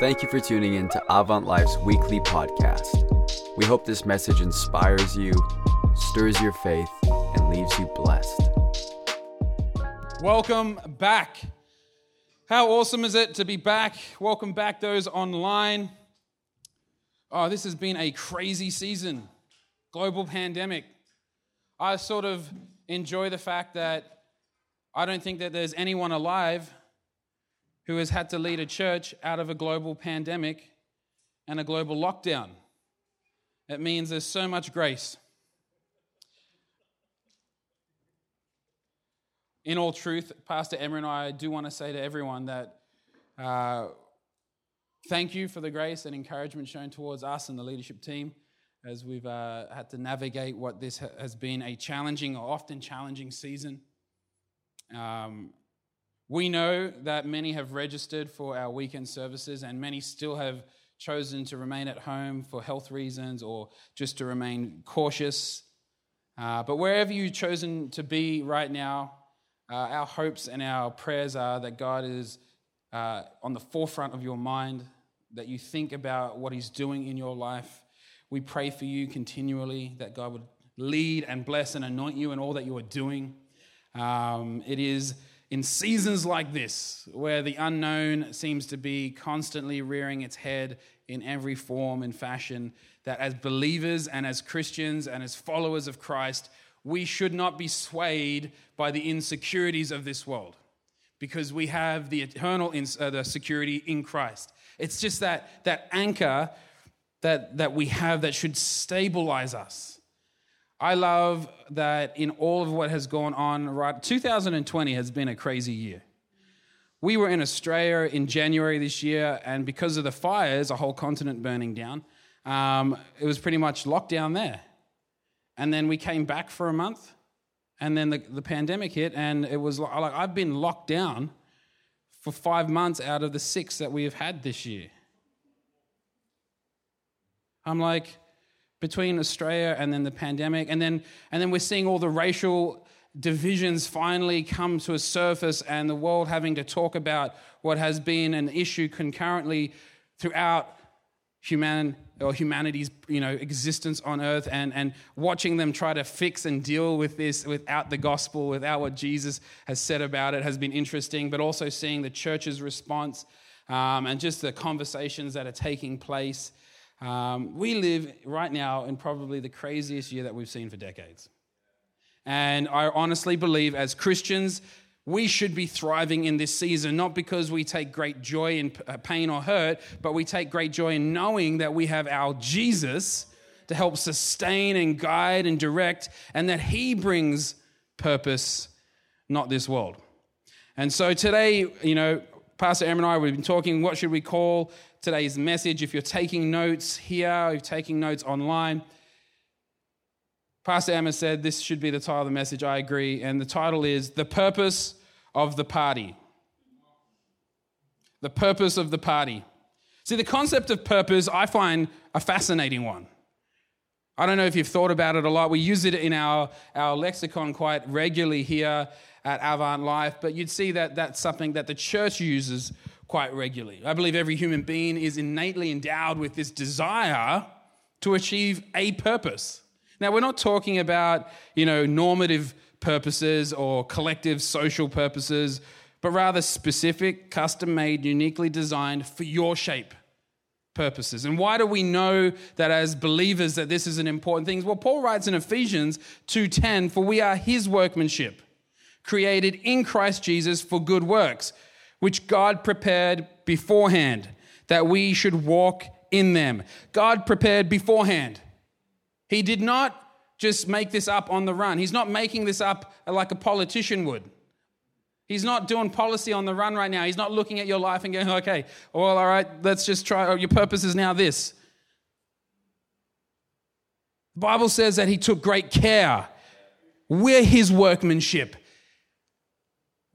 Thank you for tuning in to Avant Life's weekly podcast. We hope this message inspires you, stirs your faith, and leaves you blessed. Welcome back. How awesome is it to be back? Welcome back, those online. Oh, this has been a crazy season. Global pandemic. I sort of enjoy the fact that I don't think that there's anyone alive who has had to lead a church out of a global pandemic and a global lockdown. It means there's so much grace. In all truth, Pastor Emma and I do want to say to everyone that uh, thank you for the grace and encouragement shown towards us and the leadership team as we've uh, had to navigate what this has been a challenging or often challenging season. Um, we know that many have registered for our weekend services, and many still have chosen to remain at home for health reasons or just to remain cautious. Uh, but wherever you've chosen to be right now, uh, our hopes and our prayers are that God is uh, on the forefront of your mind, that you think about what He's doing in your life. We pray for you continually that God would lead and bless and anoint you in all that you are doing. Um, it is in seasons like this, where the unknown seems to be constantly rearing its head in every form and fashion, that as believers and as Christians and as followers of Christ, we should not be swayed by the insecurities of this world because we have the eternal uh, the security in Christ. It's just that, that anchor that, that we have that should stabilize us I love that in all of what has gone on, right? 2020 has been a crazy year. We were in Australia in January this year, and because of the fires, a whole continent burning down, um, it was pretty much locked down there. And then we came back for a month, and then the, the pandemic hit, and it was like I've been locked down for five months out of the six that we have had this year. I'm like, between Australia and then the pandemic. And then, and then we're seeing all the racial divisions finally come to a surface and the world having to talk about what has been an issue concurrently throughout human or humanity's you know existence on earth and and watching them try to fix and deal with this without the gospel without what jesus has said about it has been interesting but also seeing the church's response um, and just the conversations that are taking place um, we live right now in probably the craziest year that we've seen for decades. And I honestly believe as Christians, we should be thriving in this season, not because we take great joy in uh, pain or hurt, but we take great joy in knowing that we have our Jesus to help sustain and guide and direct, and that He brings purpose, not this world. And so today, you know, Pastor Em and I, we've been talking, what should we call today's message. If you're taking notes here, if you're taking notes online, Pastor Emma said this should be the title of the message. I agree. And the title is The Purpose of the Party. The Purpose of the Party. See, the concept of purpose I find a fascinating one. I don't know if you've thought about it a lot. We use it in our, our lexicon quite regularly here at Avant Life, but you'd see that that's something that the church uses quite regularly. I believe every human being is innately endowed with this desire to achieve a purpose. Now, we're not talking about, you know, normative purposes or collective social purposes, but rather specific, custom made, uniquely designed for your shape purposes. And why do we know that as believers that this is an important thing? Well, Paul writes in Ephesians 2:10, "For we are his workmanship, created in Christ Jesus for good works, which God prepared beforehand that we should walk in them. God prepared beforehand. He did not just make this up on the run. He's not making this up like a politician would. He's not doing policy on the run right now. He's not looking at your life and going, okay, well, all right, let's just try. Oh, your purpose is now this. The Bible says that he took great care. We're his workmanship.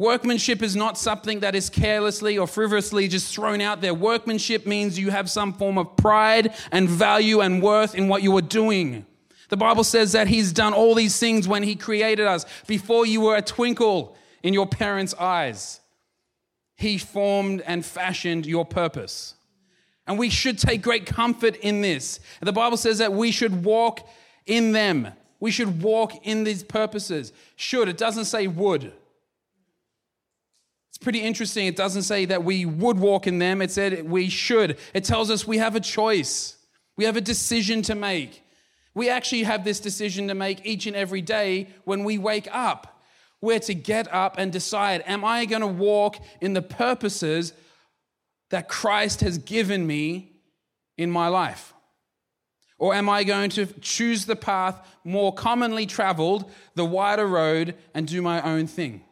Workmanship is not something that is carelessly or frivolously just thrown out there. Workmanship means you have some form of pride and value and worth in what you are doing. The Bible says that He's done all these things when He created us, before you were a twinkle in your parents' eyes. He formed and fashioned your purpose. And we should take great comfort in this. The Bible says that we should walk in them. We should walk in these purposes. Should, it doesn't say would. Pretty interesting. It doesn't say that we would walk in them, it said we should. It tells us we have a choice, we have a decision to make. We actually have this decision to make each and every day when we wake up. We're to get up and decide Am I going to walk in the purposes that Christ has given me in my life? Or am I going to choose the path more commonly traveled, the wider road, and do my own thing?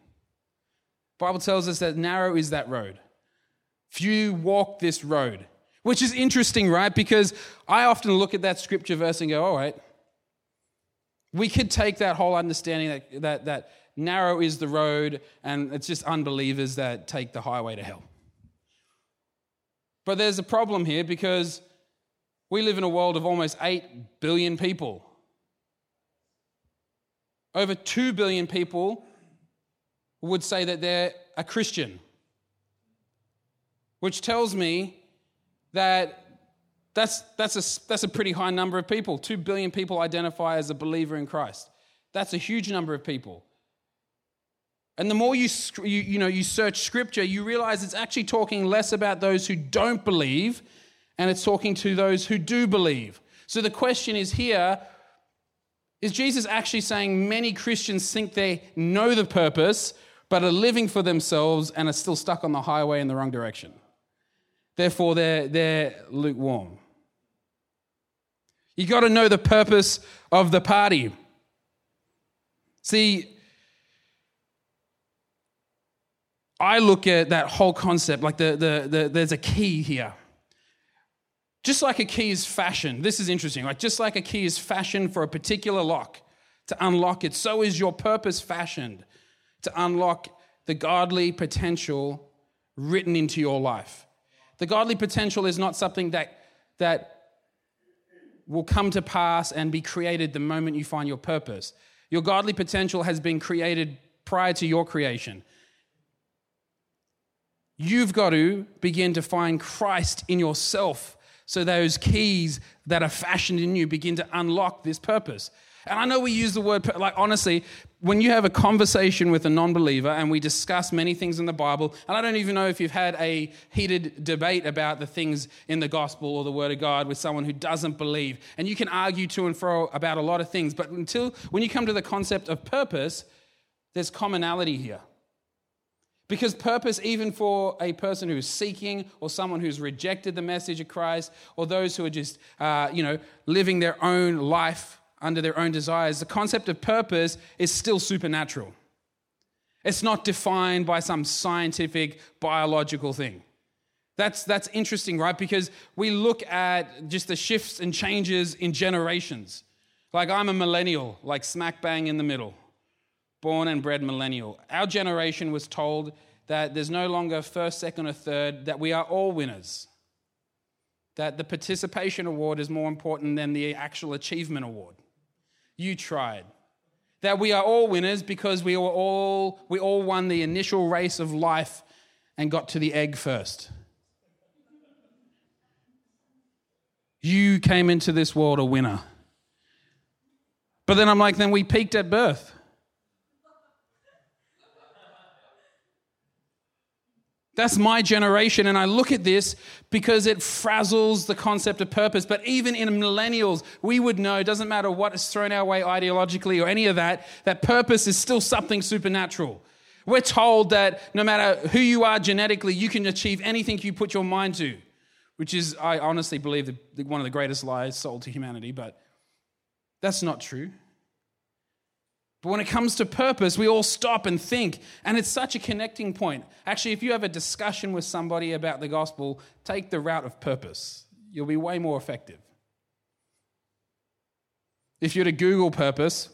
Bible tells us that narrow is that road. Few walk this road, which is interesting, right? Because I often look at that scripture verse and go, all right, we could take that whole understanding that, that, that narrow is the road and it's just unbelievers that take the highway to hell. But there's a problem here because we live in a world of almost 8 billion people. Over 2 billion people would say that they're a Christian, which tells me that that's, that's, a, that's a pretty high number of people. 2 billion people identify as a believer in Christ. That's a huge number of people. And the more you, you, you, know, you search scripture, you realize it's actually talking less about those who don't believe and it's talking to those who do believe. So the question is here is Jesus actually saying many Christians think they know the purpose, but are living for themselves and are still stuck on the highway in the wrong direction? Therefore, they're, they're lukewarm. You got to know the purpose of the party. See, I look at that whole concept like the, the, the, there's a key here. Just like a key is fashioned, this is interesting, like just like a key is fashioned for a particular lock to unlock it, so is your purpose fashioned to unlock the godly potential written into your life. The godly potential is not something that, that will come to pass and be created the moment you find your purpose. Your godly potential has been created prior to your creation. You've got to begin to find Christ in yourself so those keys that are fashioned in you begin to unlock this purpose. And I know we use the word, like, honestly, when you have a conversation with a non believer and we discuss many things in the Bible, and I don't even know if you've had a heated debate about the things in the gospel or the word of God with someone who doesn't believe, and you can argue to and fro about a lot of things, but until when you come to the concept of purpose, there's commonality here. Because purpose, even for a person who's seeking or someone who's rejected the message of Christ or those who are just, uh, you know, living their own life under their own desires, the concept of purpose is still supernatural. It's not defined by some scientific, biological thing. That's, that's interesting, right? Because we look at just the shifts and changes in generations. Like I'm a millennial, like smack bang in the middle born and bred millennial. Our generation was told that there's no longer first, second, or third, that we are all winners. That the participation award is more important than the actual achievement award. You tried. That we are all winners because we, were all, we all won the initial race of life and got to the egg first. You came into this world a winner. But then I'm like, then we peaked at birth. That's my generation. And I look at this because it frazzles the concept of purpose. But even in millennials, we would know, it doesn't matter what is thrown our way ideologically or any of that, that purpose is still something supernatural. We're told that no matter who you are genetically, you can achieve anything you put your mind to, which is, I honestly believe, one of the greatest lies sold to humanity. But that's not true. But when it comes to purpose, we all stop and think. And it's such a connecting point. Actually, if you have a discussion with somebody about the gospel, take the route of purpose. You'll be way more effective. If you're to Google purpose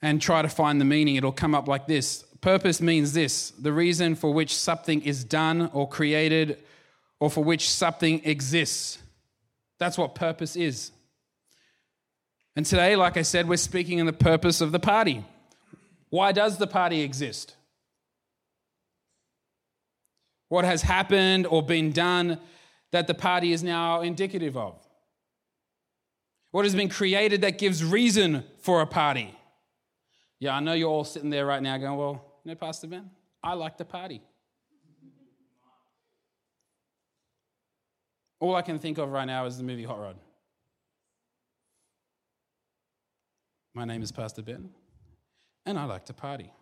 and try to find the meaning, it'll come up like this Purpose means this the reason for which something is done or created or for which something exists. That's what purpose is. And today, like I said, we're speaking in the purpose of the party. Why does the party exist? what has happened or been done that the party is now indicative of? What has been created that gives reason for a party? Yeah, I know you're all sitting there right now going, well, you know, Pastor Ben, I like the party. All I can think of right now is the movie Hot Rod. My name is Pastor Ben, and I like to party.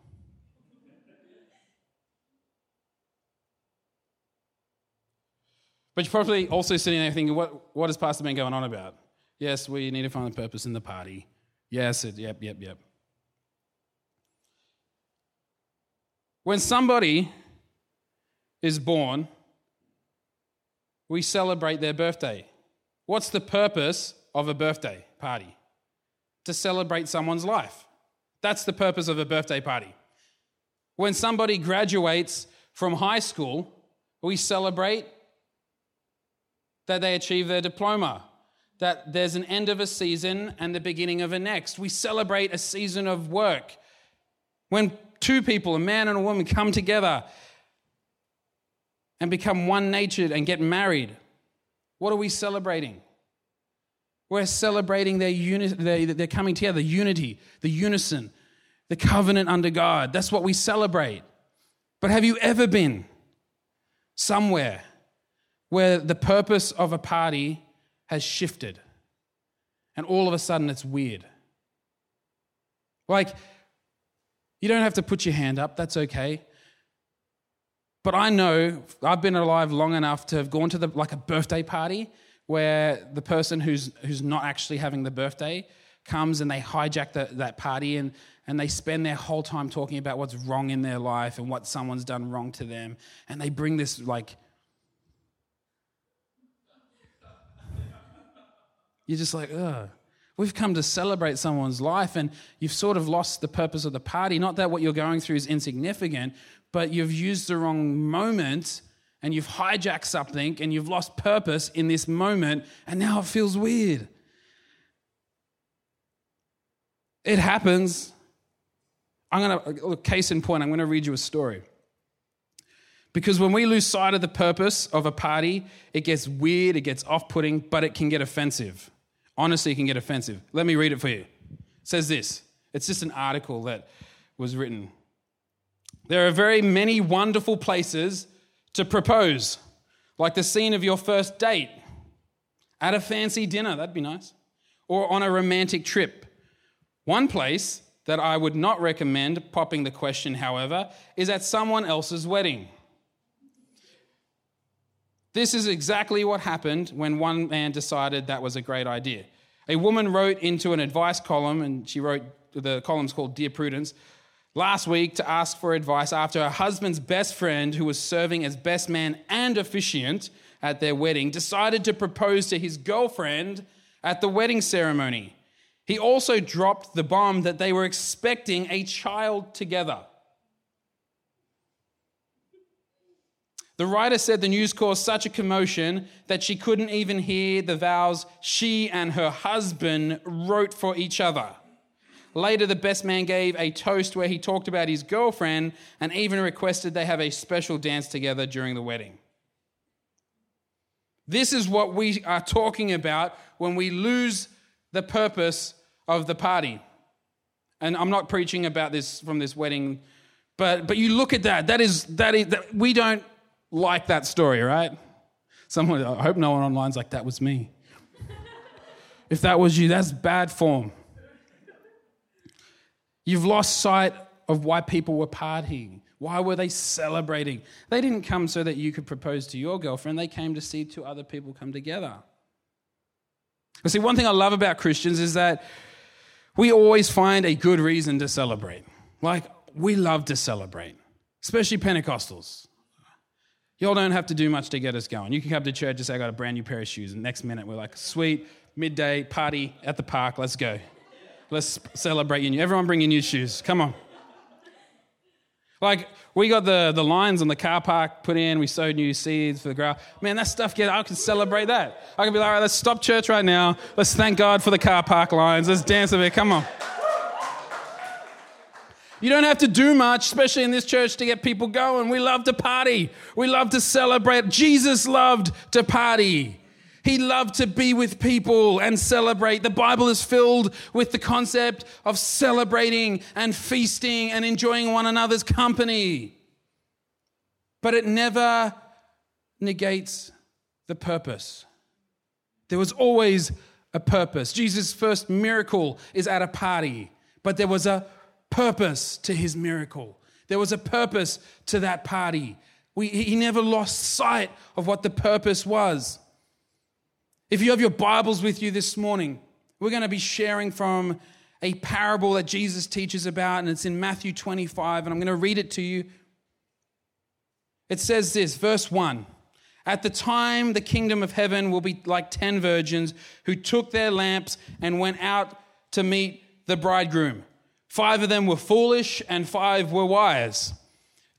But you're probably also sitting there thinking, what, what is Pastor Ben going on about? Yes, we need to find a purpose in the party. Yes, it, yep, yep, yep. When somebody is born, we celebrate their birthday. What's the purpose of a birthday party? To celebrate someone's life. That's the purpose of a birthday party. When somebody graduates from high school, we celebrate that they achieve their diploma, that there's an end of a season and the beginning of a next. We celebrate a season of work. When two people, a man and a woman, come together and become one natured and get married, what are we celebrating? We're celebrating their unity, their coming together, the unity, the unison, the covenant under God. That's what we celebrate. But have you ever been somewhere where the purpose of a party has shifted and all of a sudden it's weird? Like, you don't have to put your hand up, that's okay. But I know I've been alive long enough to have gone to the, like a birthday party where the person who's, who's not actually having the birthday comes and they hijack the, that party and, and they spend their whole time talking about what's wrong in their life and what someone's done wrong to them. And they bring this like, you're just like, ugh. We've come to celebrate someone's life, and you've sort of lost the purpose of the party. Not that what you're going through is insignificant, but you've used the wrong moment and you've hijacked something and you've lost purpose in this moment, and now it feels weird. It happens. I'm going to, case in point, I'm going to read you a story. Because when we lose sight of the purpose of a party, it gets weird, it gets off putting, but it can get offensive. Honestly, it can get offensive. Let me read it for you. It says this it's just an article that was written. There are very many wonderful places to propose, like the scene of your first date, at a fancy dinner, that'd be nice, or on a romantic trip. One place that I would not recommend popping the question, however, is at someone else's wedding. This is exactly what happened when one man decided that was a great idea. A woman wrote into an advice column, and she wrote, the column's called Dear Prudence, last week to ask for advice after her husband's best friend, who was serving as best man and officiant at their wedding, decided to propose to his girlfriend at the wedding ceremony. He also dropped the bomb that they were expecting a child together. The writer said the news caused such a commotion that she couldn't even hear the vows she and her husband wrote for each other. Later, the best man gave a toast where he talked about his girlfriend and even requested they have a special dance together during the wedding. This is what we are talking about when we lose the purpose of the party. And I'm not preaching about this from this wedding, but, but you look at that. That is, that is, that, we don't like that story, right? Someone, I hope no one online's like, that was me. if that was you, that's bad form. You've lost sight of why people were partying. Why were they celebrating? They didn't come so that you could propose to your girlfriend, they came to see two other people come together. But see, one thing I love about Christians is that we always find a good reason to celebrate. Like, we love to celebrate, especially Pentecostals. Y'all don't have to do much to get us going. You can come to church and say, I got a brand new pair of shoes, and next minute we're like, sweet, midday party at the park, let's go. Let's celebrate you. Everyone bring your new shoes. Come on. Like, we got the, the lines on the car park put in. We sowed new seeds for the ground. Man, that stuff, get, I can celebrate that. I can be like, all right, let's stop church right now. Let's thank God for the car park lines. Let's dance a bit. Come on. You don't have to do much, especially in this church, to get people going. We love to party. We love to celebrate. Jesus loved to party. He loved to be with people and celebrate. The Bible is filled with the concept of celebrating and feasting and enjoying one another's company. But it never negates the purpose. There was always a purpose. Jesus' first miracle is at a party, but there was a purpose to his miracle. There was a purpose to that party. We, he never lost sight of what the purpose was. If you have your Bibles with you this morning, we're going to be sharing from a parable that Jesus teaches about, and it's in Matthew 25, and I'm going to read it to you. It says this, verse 1 At the time, the kingdom of heaven will be like ten virgins who took their lamps and went out to meet the bridegroom. Five of them were foolish, and five were wise.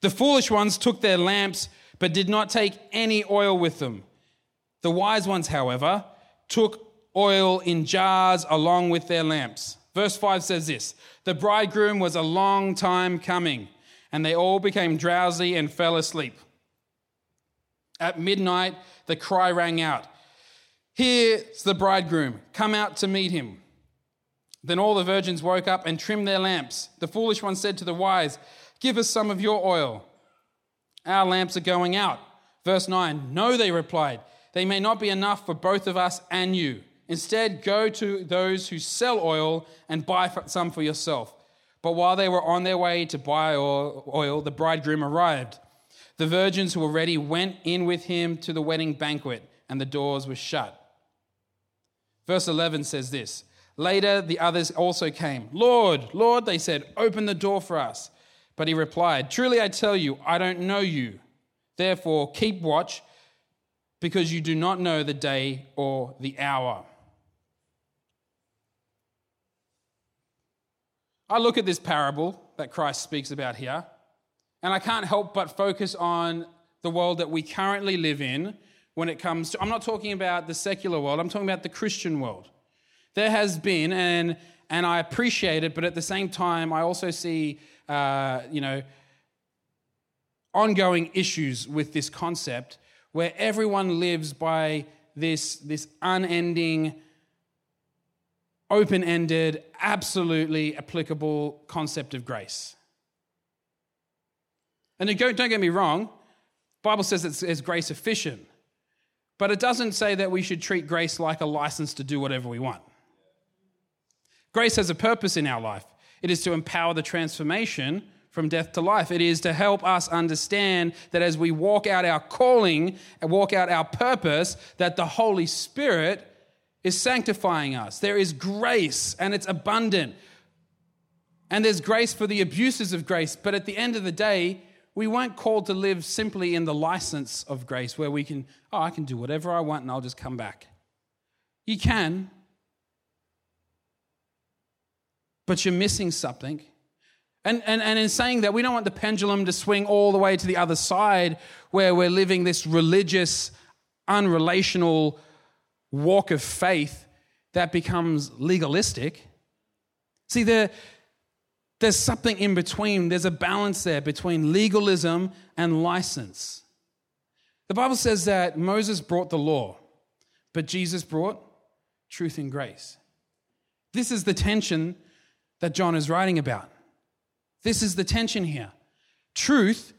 The foolish ones took their lamps, but did not take any oil with them. The wise ones, however, took oil in jars along with their lamps. Verse 5 says this The bridegroom was a long time coming, and they all became drowsy and fell asleep. At midnight, the cry rang out Here's the bridegroom, come out to meet him. Then all the virgins woke up and trimmed their lamps. The foolish one said to the wise, Give us some of your oil. Our lamps are going out. Verse 9 No, they replied, they may not be enough for both of us and you. Instead, go to those who sell oil and buy some for yourself. But while they were on their way to buy oil, the bridegroom arrived. The virgins who were ready went in with him to the wedding banquet, and the doors were shut. Verse 11 says this Later, the others also came. Lord, Lord, they said, open the door for us. But he replied, Truly I tell you, I don't know you. Therefore, keep watch, because you do not know the day or the hour. I look at this parable that Christ speaks about here, and I can't help but focus on the world that we currently live in when it comes to, I'm not talking about the secular world, I'm talking about the Christian world. There has been, and, and I appreciate it, but at the same time, I also see, uh, you know, ongoing issues with this concept where everyone lives by this, this unending, open ended, absolutely applicable concept of grace. And don't get me wrong, Bible says it's, it's grace efficient, but it doesn't say that we should treat grace like a license to do whatever we want. Grace has a purpose in our life. It is to empower the transformation from death to life. It is to help us understand that as we walk out our calling and walk out our purpose, that the Holy Spirit is sanctifying us. There is grace and it's abundant. And there's grace for the abuses of grace. But at the end of the day, we weren't called to live simply in the license of grace where we can, oh, I can do whatever I want and I'll just come back. You can, but you're missing something. And, and, and in saying that, we don't want the pendulum to swing all the way to the other side where we're living this religious, unrelational walk of faith that becomes legalistic. See, there, there's something in between. There's a balance there between legalism and license. The Bible says that Moses brought the law, but Jesus brought truth and grace. This is the tension that John is writing about. This is the tension here. Truth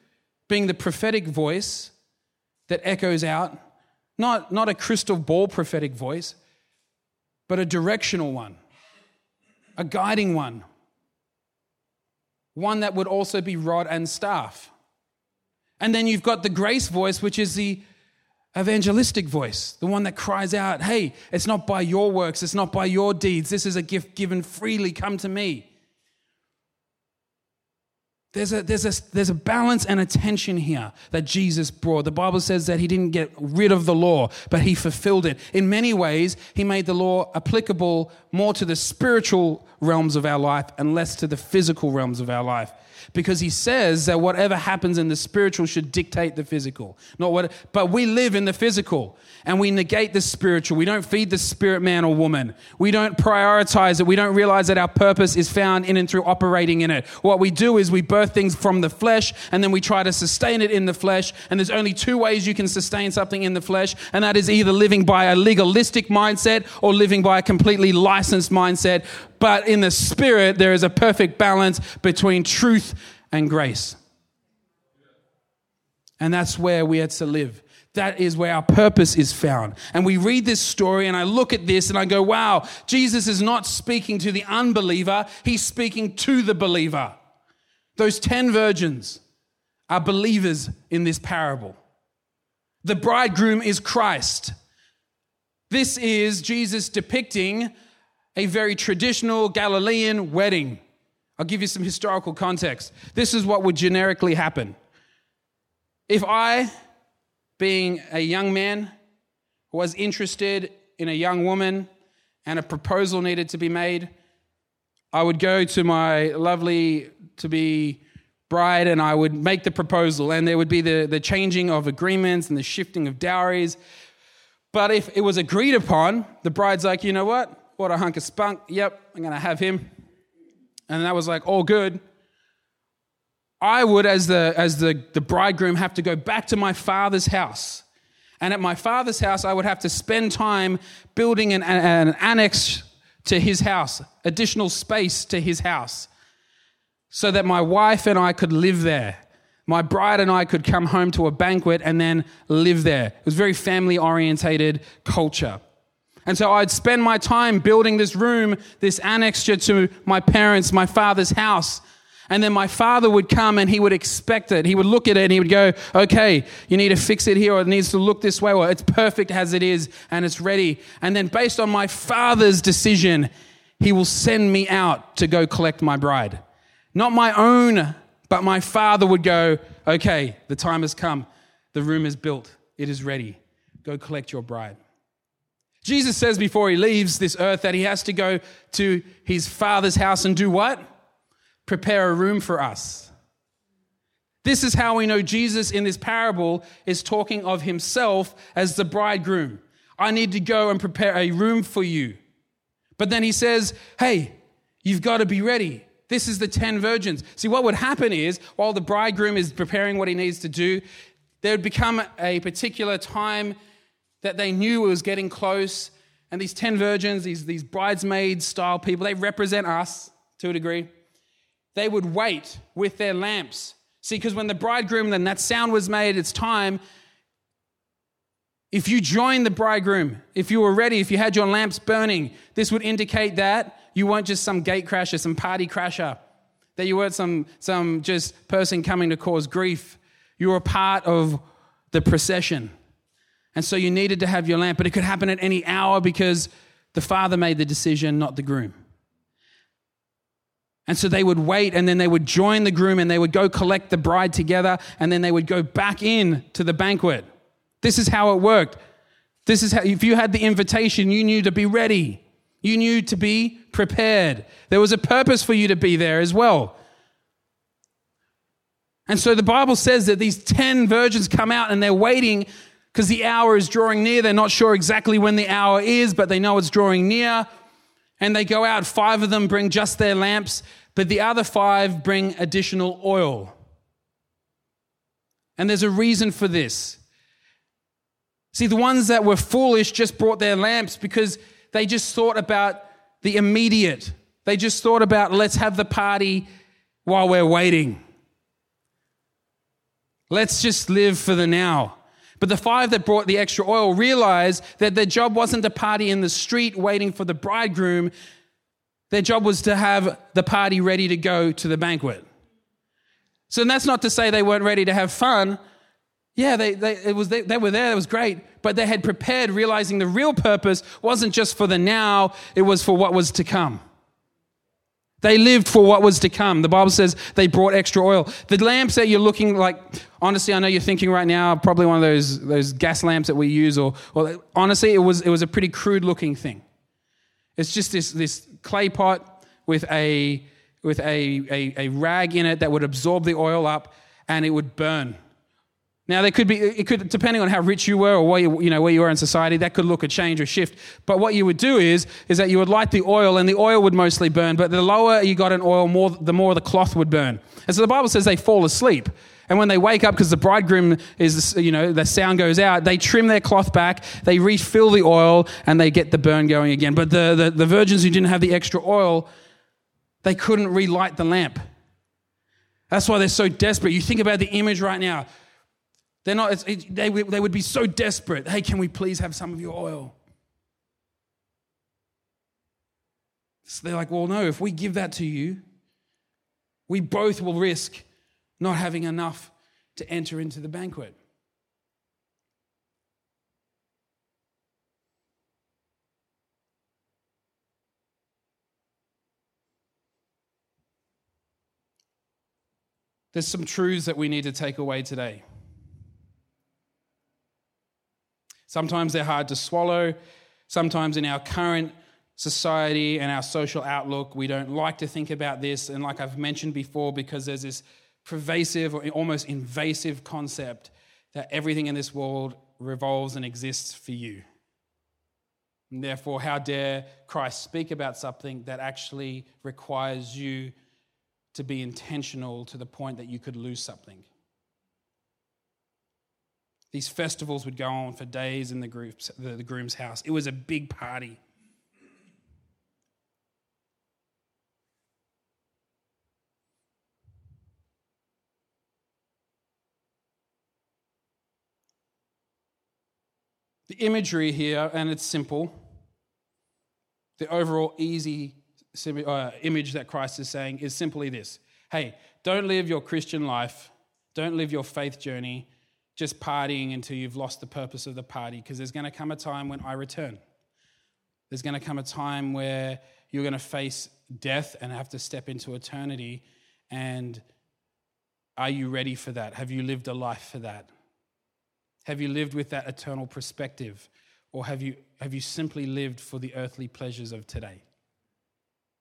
being the prophetic voice that echoes out, not, not a crystal ball prophetic voice, but a directional one, a guiding one, one that would also be rod and staff. And then you've got the grace voice, which is the evangelistic voice, the one that cries out, Hey, it's not by your works, it's not by your deeds, this is a gift given freely, come to me. There's a, there's, a, there's a balance and a tension here that Jesus brought. The Bible says that he didn't get rid of the law, but he fulfilled it. In many ways, he made the law applicable more to the spiritual realms of our life and less to the physical realms of our life. Because he says that whatever happens in the spiritual should dictate the physical. Not what, but we live in the physical and we negate the spiritual. We don't feed the spirit man or woman. We don't prioritize it. We don't realize that our purpose is found in and through operating in it. What we do is we birth things from the flesh and then we try to sustain it in the flesh. And there's only two ways you can sustain something in the flesh, and that is either living by a legalistic mindset or living by a completely licensed mindset. But in the spirit, there is a perfect balance between truth and grace. And that's where we are to live. That is where our purpose is found. And we read this story, and I look at this and I go, wow, Jesus is not speaking to the unbeliever, he's speaking to the believer. Those 10 virgins are believers in this parable. The bridegroom is Christ. This is Jesus depicting a very traditional Galilean wedding. I'll give you some historical context. This is what would generically happen. If I, being a young man, was interested in a young woman and a proposal needed to be made, I would go to my lovely to be bride and I would make the proposal, and there would be the, the changing of agreements and the shifting of dowries. But if it was agreed upon, the bride's like, you know what? What a hunk of spunk. Yep, I'm going to have him. And that was like, all good. I would, as, the, as the, the bridegroom, have to go back to my father's house. And at my father's house, I would have to spend time building an, an annex to his house, additional space to his house, so that my wife and I could live there. My bride and I could come home to a banquet and then live there. It was very family orientated culture. And so I'd spend my time building this room, this annexure to my parents, my father's house. And then my father would come and he would expect it. He would look at it and he would go, okay, you need to fix it here or it needs to look this way or it's perfect as it is and it's ready. And then based on my father's decision, he will send me out to go collect my bride. Not my own, but my father would go, okay, the time has come. The room is built. It is ready. Go collect your bride. Jesus says before he leaves this earth that he has to go to his father's house and do what? Prepare a room for us. This is how we know Jesus in this parable is talking of himself as the bridegroom. I need to go and prepare a room for you. But then he says, Hey, you've got to be ready. This is the 10 virgins. See, what would happen is while the bridegroom is preparing what he needs to do, there would become a particular time that they knew it was getting close. And these 10 virgins, these, these bridesmaid style people, they represent us to a degree. They would wait with their lamps. See, because when the bridegroom, then that sound was made, it's time. If you joined the bridegroom, if you were ready, if you had your lamps burning, this would indicate that you weren't just some gate crasher, some party crasher, that you weren't some, some just person coming to cause grief. You were a part of the procession. And so you needed to have your lamp, but it could happen at any hour because the father made the decision, not the groom. And so they would wait and then they would join the groom and they would go collect the bride together and then they would go back in to the banquet. This is how it worked. This is how, if you had the invitation, you knew to be ready. You knew to be prepared. There was a purpose for you to be there as well. And so the Bible says that these 10 virgins come out and they're waiting because the hour is drawing near. They're not sure exactly when the hour is, but they know it's drawing near. And they go out. Five of them bring just their lamps, but the other five bring additional oil. And there's a reason for this. See, the ones that were foolish just brought their lamps because they just thought about the immediate. They just thought about, let's have the party while we're waiting. Let's just live for the now. But the five that brought the extra oil realized that their job wasn't to party in the street waiting for the bridegroom. Their job was to have the party ready to go to the banquet. So that's not to say they weren't ready to have fun. Yeah, they, they, it was, they, they were there, it was great, but they had prepared, realizing the real purpose wasn't just for the now, it was for what was to come. They lived for what was to come. The Bible says they brought extra oil. The lamps that you're looking like, honestly, I know you're thinking right now, probably one of those, those gas lamps that we use, or, or honestly, it was, it was a pretty crude looking thing. It's just this, this clay pot with a, with a, a, a rag in it that would absorb the oil up and it would burn. Now, there could be, it could, depending on how rich you were or where you, you, know, where you were in society, that could look a change or shift. But what you would do is, is that you would light the oil and the oil would mostly burn. But the lower you got in oil, more, the more the cloth would burn. And so the Bible says they fall asleep. And when they wake up, because the bridegroom is, you know, the sound goes out, they trim their cloth back, they refill the oil, and they get the burn going again. But the, the, the virgins who didn't have the extra oil, they couldn't relight the lamp. That's why they're so desperate. You think about the image right now. They're not, it, they, they would be so desperate. Hey, can we please have some of your oil? So they're like, well, no, if we give that to you, we both will risk not having enough to enter into the banquet. There's some truths that we need to take away today. Sometimes they're hard to swallow. Sometimes in our current society and our social outlook, we don't like to think about this. And like I've mentioned before, because there's this pervasive or almost invasive concept that everything in this world revolves and exists for you. And therefore, how dare Christ speak about something that actually requires you to be intentional to the point that you could lose something? These festivals would go on for days in the, groups, the, the groom's house. It was a big party. The imagery here, and it's simple, the overall easy uh, image that Christ is saying is simply this Hey, don't live your Christian life, don't live your faith journey just partying until you've lost the purpose of the party because there's going to come a time when I return. There's going to come a time where you're going to face death and have to step into eternity. And are you ready for that? Have you lived a life for that? Have you lived with that eternal perspective? Or have you, have you simply lived for the earthly pleasures of today?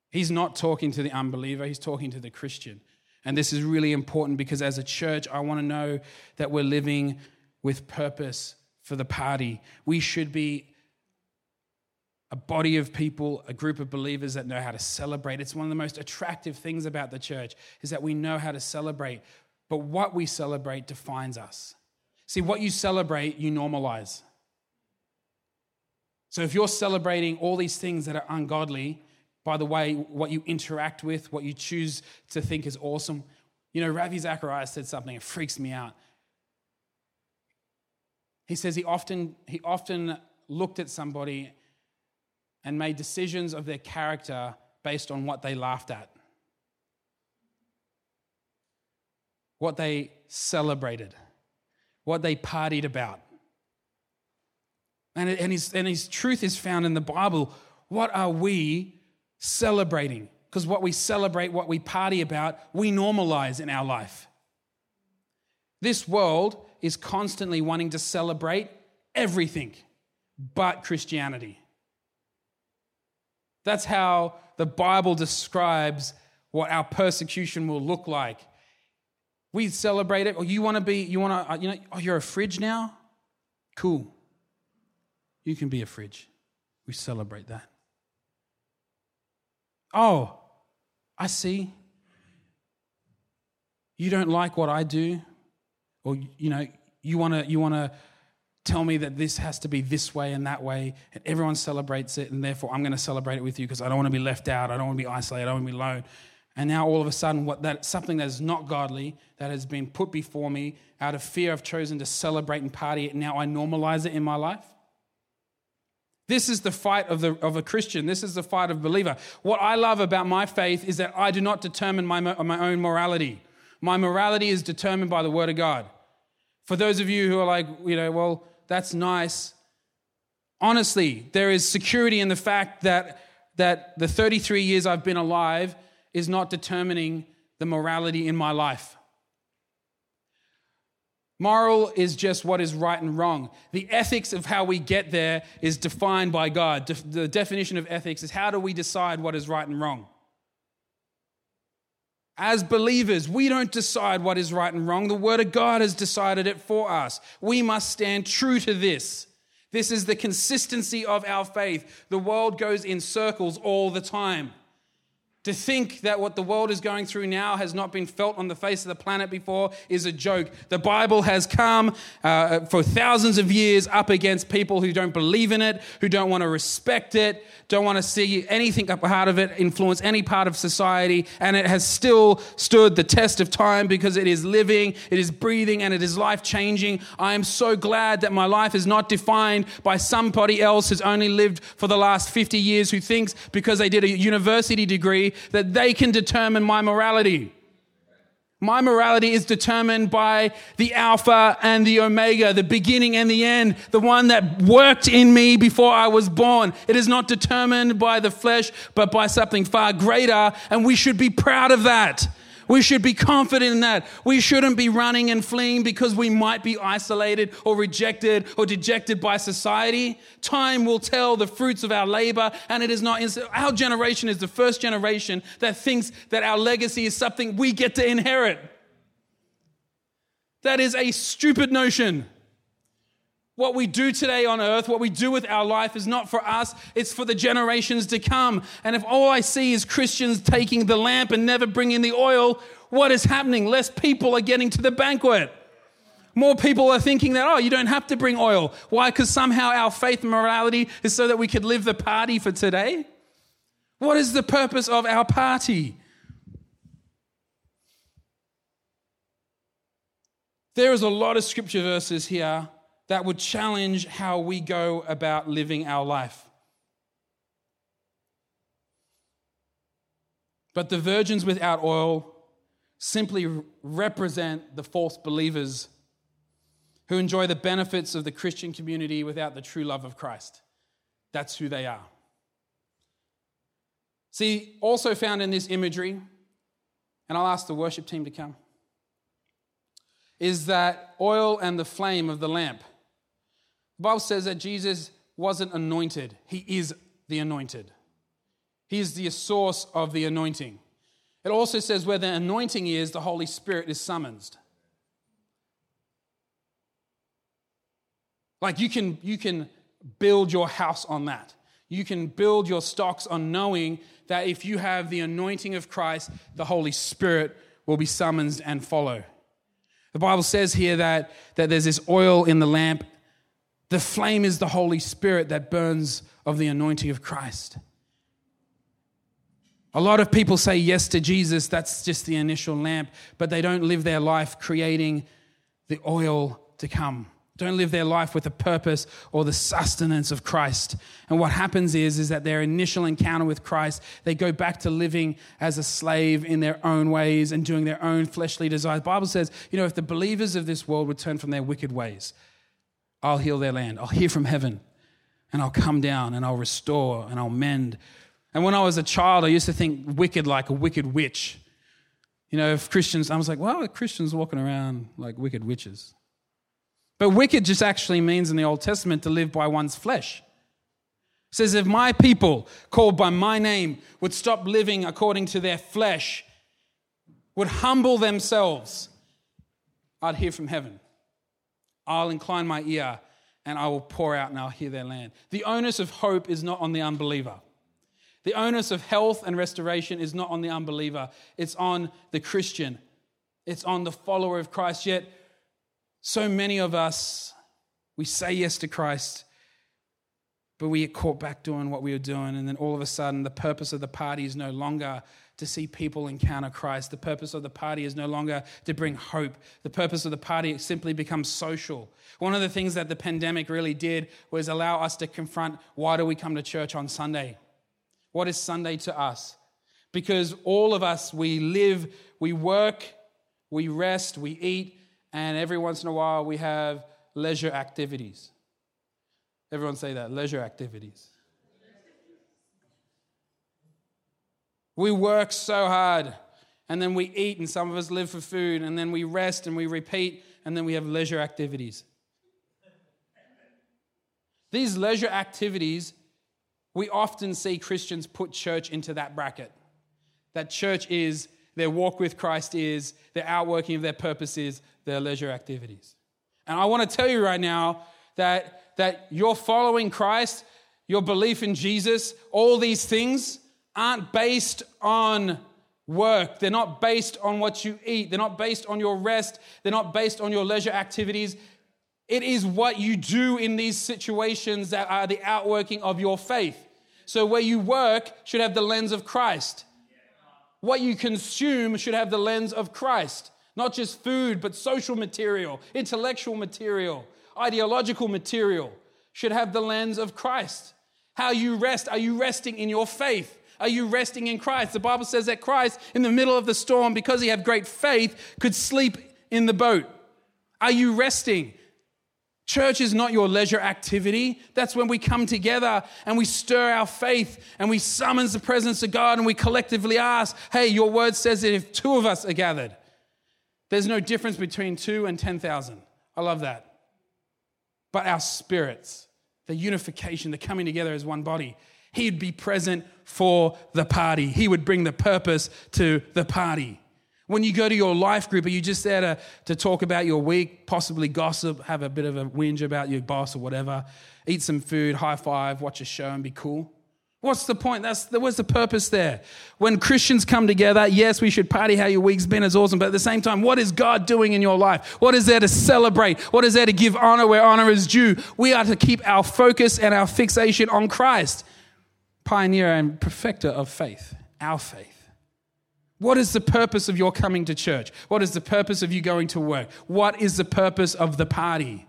He's not talking to the unbeliever, he's talking to the Christian. And this is really important because as a church, I want to know that we're living with purpose for the party. We should be a body of people, a group of believers that know how to celebrate. It's one of the most attractive things about the church is that we know how to celebrate. But what we celebrate defines us. See, what you celebrate, you normalize. So if you're celebrating all these things that are ungodly, by the way, what you interact with, what you choose to think is awesome. You know, Ravi Zacharias said something, it freaks me out. He says he often, he often looked at somebody and made decisions of their character based on what they laughed at, what they celebrated, what they partied about. And, and, his, and his truth is found in the Bible. What are we celebrating. Because what we celebrate, what we party about, we normalize in our life. This world is constantly wanting to celebrate everything but Christianity. That's how the Bible describes what our persecution will look like. We celebrate it. Or you want to be, you want to, uh, you know, oh, you're a fridge now? Cool. You can be a fridge. We celebrate that. Oh, I see. You don't like what I do, or you know, you want to you want to tell me that this has to be this way and that way, and everyone celebrates it, and therefore I'm going to celebrate it with you because I don't want to be left out, I don't want to be isolated, I don't want to be alone. And now all of a sudden, what that something that is not godly that has been put before me out of fear, I've chosen to celebrate and party it. Now I normalize it in my life. This is the fight of, the, of a Christian. This is the fight of a believer. What I love about my faith is that I do not determine my, my own morality. My morality is determined by the Word of God. For those of you who are like, you know, well, that's nice. Honestly, there is security in the fact that, that the 33 years I've been alive is not determining the morality in my life. Moral is just what is right and wrong. The ethics of how we get there is defined by God. The definition of ethics is how do we decide what is right and wrong? As believers, we don't decide what is right and wrong. The Word of God has decided it for us. We must stand true to this. This is the consistency of our faith. The world goes in circles all the time. To think that what the world is going through now has not been felt on the face of the planet before is a joke. The Bible has come uh, for thousands of years up against people who don't believe in it, who don't want to respect it, don't want to see anything up part of it influence any part of society, and it has still stood the test of time because it is living, it is breathing, and it is life changing. I am so glad that my life is not defined by somebody else who's only lived for the last 50 years who thinks because they did a university degree that they can determine my morality. My morality is determined by the Alpha and the Omega, the beginning and the end, the one that worked in me before I was born. It is not determined by the flesh, but by something far greater, and we should be proud of that. We should be confident in that. We shouldn't be running and fleeing because we might be isolated or rejected or dejected by society. Time will tell the fruits of our labor, and it is not, our generation is the first generation that thinks that our legacy is something we get to inherit. That is a stupid notion. What we do today on earth, what we do with our life is not for us, it's for the generations to come. And if all I see is Christians taking the lamp and never bringing the oil, what is happening? Less people are getting to the banquet. More people are thinking that, oh, you don't have to bring oil. Why? Because somehow our faith and morality is so that we could live the party for today. What is the purpose of our party? There is a lot of scripture verses here that would challenge how we go about living our life. But the virgins without oil simply represent the false believers who enjoy the benefits of the Christian community without the true love of Christ. That's who they are. See, also found in this imagery, and I'll ask the worship team to come, is that oil and the flame of the lamp. The Bible says that Jesus wasn't anointed, he is the anointed. He is the source of the anointing. It also says where the anointing is, the Holy Spirit is summoned. Like you can, you can build your house on that. You can build your stocks on knowing that if you have the anointing of Christ, the Holy Spirit will be summoned and follow. The Bible says here that, that there's this oil in the lamp the flame is the Holy Spirit that burns of the anointing of Christ. A lot of people say yes to Jesus, that's just the initial lamp, but they don't live their life creating the oil to come. Don't live their life with the purpose or the sustenance of Christ. And what happens is, is that their initial encounter with Christ, they go back to living as a slave in their own ways and doing their own fleshly desires. The Bible says, you know, if the believers of this world would turn from their wicked ways, I'll heal their land. I'll hear from heaven and I'll come down and I'll restore and I'll mend. And when I was a child, I used to think wicked like a wicked witch. You know, if Christians, I was like, well, Christians walking around like wicked witches. But wicked just actually means in the Old Testament to live by one's flesh. It says, if my people called by my name would stop living according to their flesh, would humble themselves, I'd hear from heaven. I'll incline my ear and I will pour out and I'll hear their land. The onus of hope is not on the unbeliever. The onus of health and restoration is not on the unbeliever, it's on the Christian, it's on the follower of Christ. Yet, so many of us, we say yes to Christ, but we get caught back doing what we were doing, and then all of a sudden, the purpose of the party is no longer to see people encounter Christ. The purpose of the party is no longer to bring hope. The purpose of the party simply becomes social. One of the things that the pandemic really did was allow us to confront why do we come to church on Sunday? What is Sunday to us? Because all of us, we live, we work, we rest, we eat, and every once in a while we have leisure activities. Everyone say that leisure activities. We work so hard and then we eat, and some of us live for food, and then we rest and we repeat, and then we have leisure activities. These leisure activities, we often see Christians put church into that bracket. That church is their walk with Christ is, their outworking of their purpose is their leisure activities. And I want to tell you right now that, that you're following Christ, your belief in Jesus, all these things aren't based on work. They're not based on what you eat. They're not based on your rest. They're not based on your leisure activities. It is what you do in these situations that are the outworking of your faith. So, where you work should have the lens of Christ. What you consume should have the lens of Christ. Not just food, but social material, intellectual material, ideological material should have the lens of Christ. How you rest, are you resting in your faith? Are you resting in Christ? The Bible says that Christ, in the middle of the storm, because he had great faith, could sleep in the boat. Are you resting? Church is not your leisure activity. That's when we come together and we stir our faith and we summons the presence of God and we collectively ask, hey, your word says that if two of us are gathered, there's no difference between two and 10,000. I love that. But our spirits, the unification, the coming together as one body, he'd be present for the party. He would bring the purpose to the party. When you go to your life group, are you just there to, to talk about your week, possibly gossip, have a bit of a whinge about your boss or whatever, eat some food, high five, watch a show, and be cool? What's the point? That's what's the purpose there? When Christians come together, yes, we should party how your week's been is awesome, but at the same time, what is God doing in your life? What is there to celebrate? What is there to give honor where honor is due? We are to keep our focus and our fixation on Christ, pioneer and perfecter of faith, our faith. What is the purpose of your coming to church? What is the purpose of you going to work? What is the purpose of the party?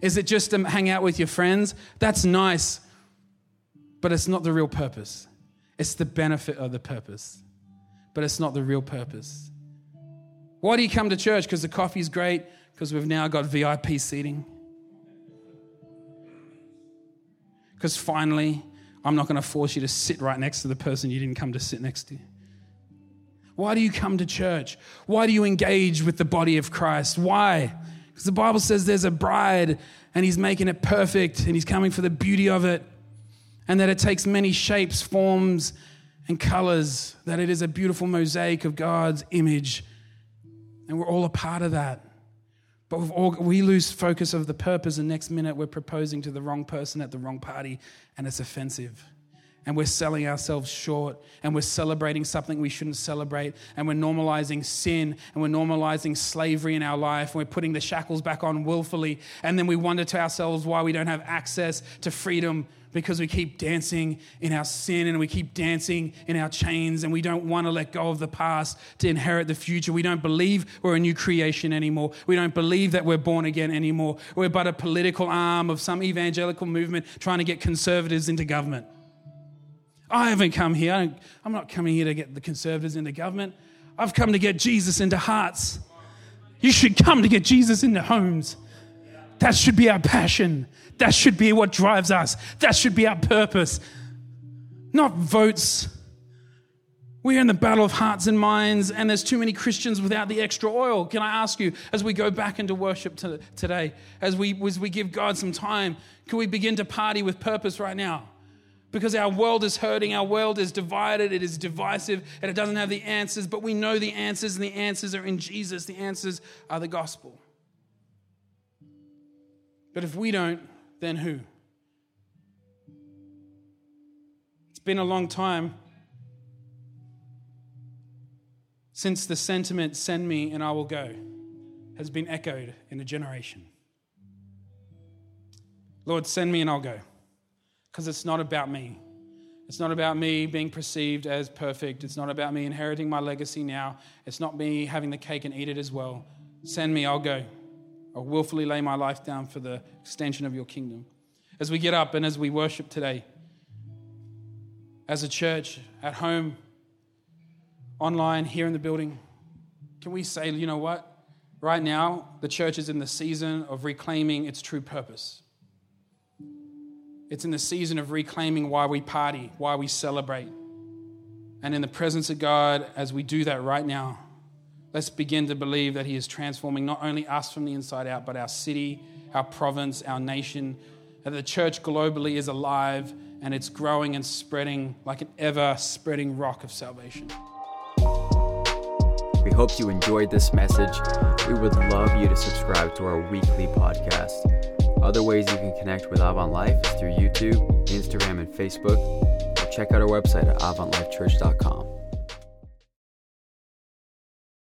Is it just to hang out with your friends? That's nice but it's not the real purpose. It's the benefit of the purpose, but it's not the real purpose. Why do you come to church? Because the coffee's great, because we've now got VIP seating. Because finally, I'm not going to force you to sit right next to the person you didn't come to sit next to. Why do you come to church? Why do you engage with the body of Christ? Why? Because the Bible says there's a bride and he's making it perfect and he's coming for the beauty of it and that it takes many shapes, forms, and colors, that it is a beautiful mosaic of God's image. And we're all a part of that. But all, we lose focus of the purpose, and next minute we're proposing to the wrong person at the wrong party, and it's offensive. And we're selling ourselves short, and we're celebrating something we shouldn't celebrate, and we're normalizing sin, and we're normalizing slavery in our life, and we're putting the shackles back on willfully, and then we wonder to ourselves why we don't have access to freedom because we keep dancing in our sin and we keep dancing in our chains and we don't want to let go of the past to inherit the future. We don't believe we're a new creation anymore. We don't believe that we're born again anymore. We're but a political arm of some evangelical movement trying to get conservatives into government. I haven't come here. I'm not coming here to get the conservatives into government. I've come to get Jesus into hearts. You should come to get Jesus into homes. That should be our passion. That should be what drives us. That should be our purpose. Not votes. We're in the battle of hearts and minds, and there's too many Christians without the extra oil. Can I ask you, as we go back into worship to, today, as we, as we give God some time, can we begin to party with purpose right now? Because our world is hurting, our world is divided, it is divisive, and it doesn't have the answers, but we know the answers, and the answers are in Jesus. The answers are the gospel. But if we don't, then who? It's been a long time since the sentiment, send me and I will go, has been echoed in a generation. Lord, send me and I'll go. Because it's not about me. It's not about me being perceived as perfect. It's not about me inheriting my legacy now. It's not me having the cake and eat it as well. Send me, I'll go. I'll willfully lay my life down for the extension of your kingdom. As we get up and as we worship today, as a church, at home, online, here in the building, can we say, you know what? Right now, the church is in the season of reclaiming its true purpose. It's in the season of reclaiming why we party, why we celebrate. And in the presence of God, as we do that right now, Let's begin to believe that He is transforming not only us from the inside out, but our city, our province, our nation. That the church globally is alive and it's growing and spreading like an ever spreading rock of salvation. We hope you enjoyed this message. We would love you to subscribe to our weekly podcast. Other ways you can connect with Avant Life is through YouTube, Instagram, and Facebook. Or check out our website at avantlifechurch.com.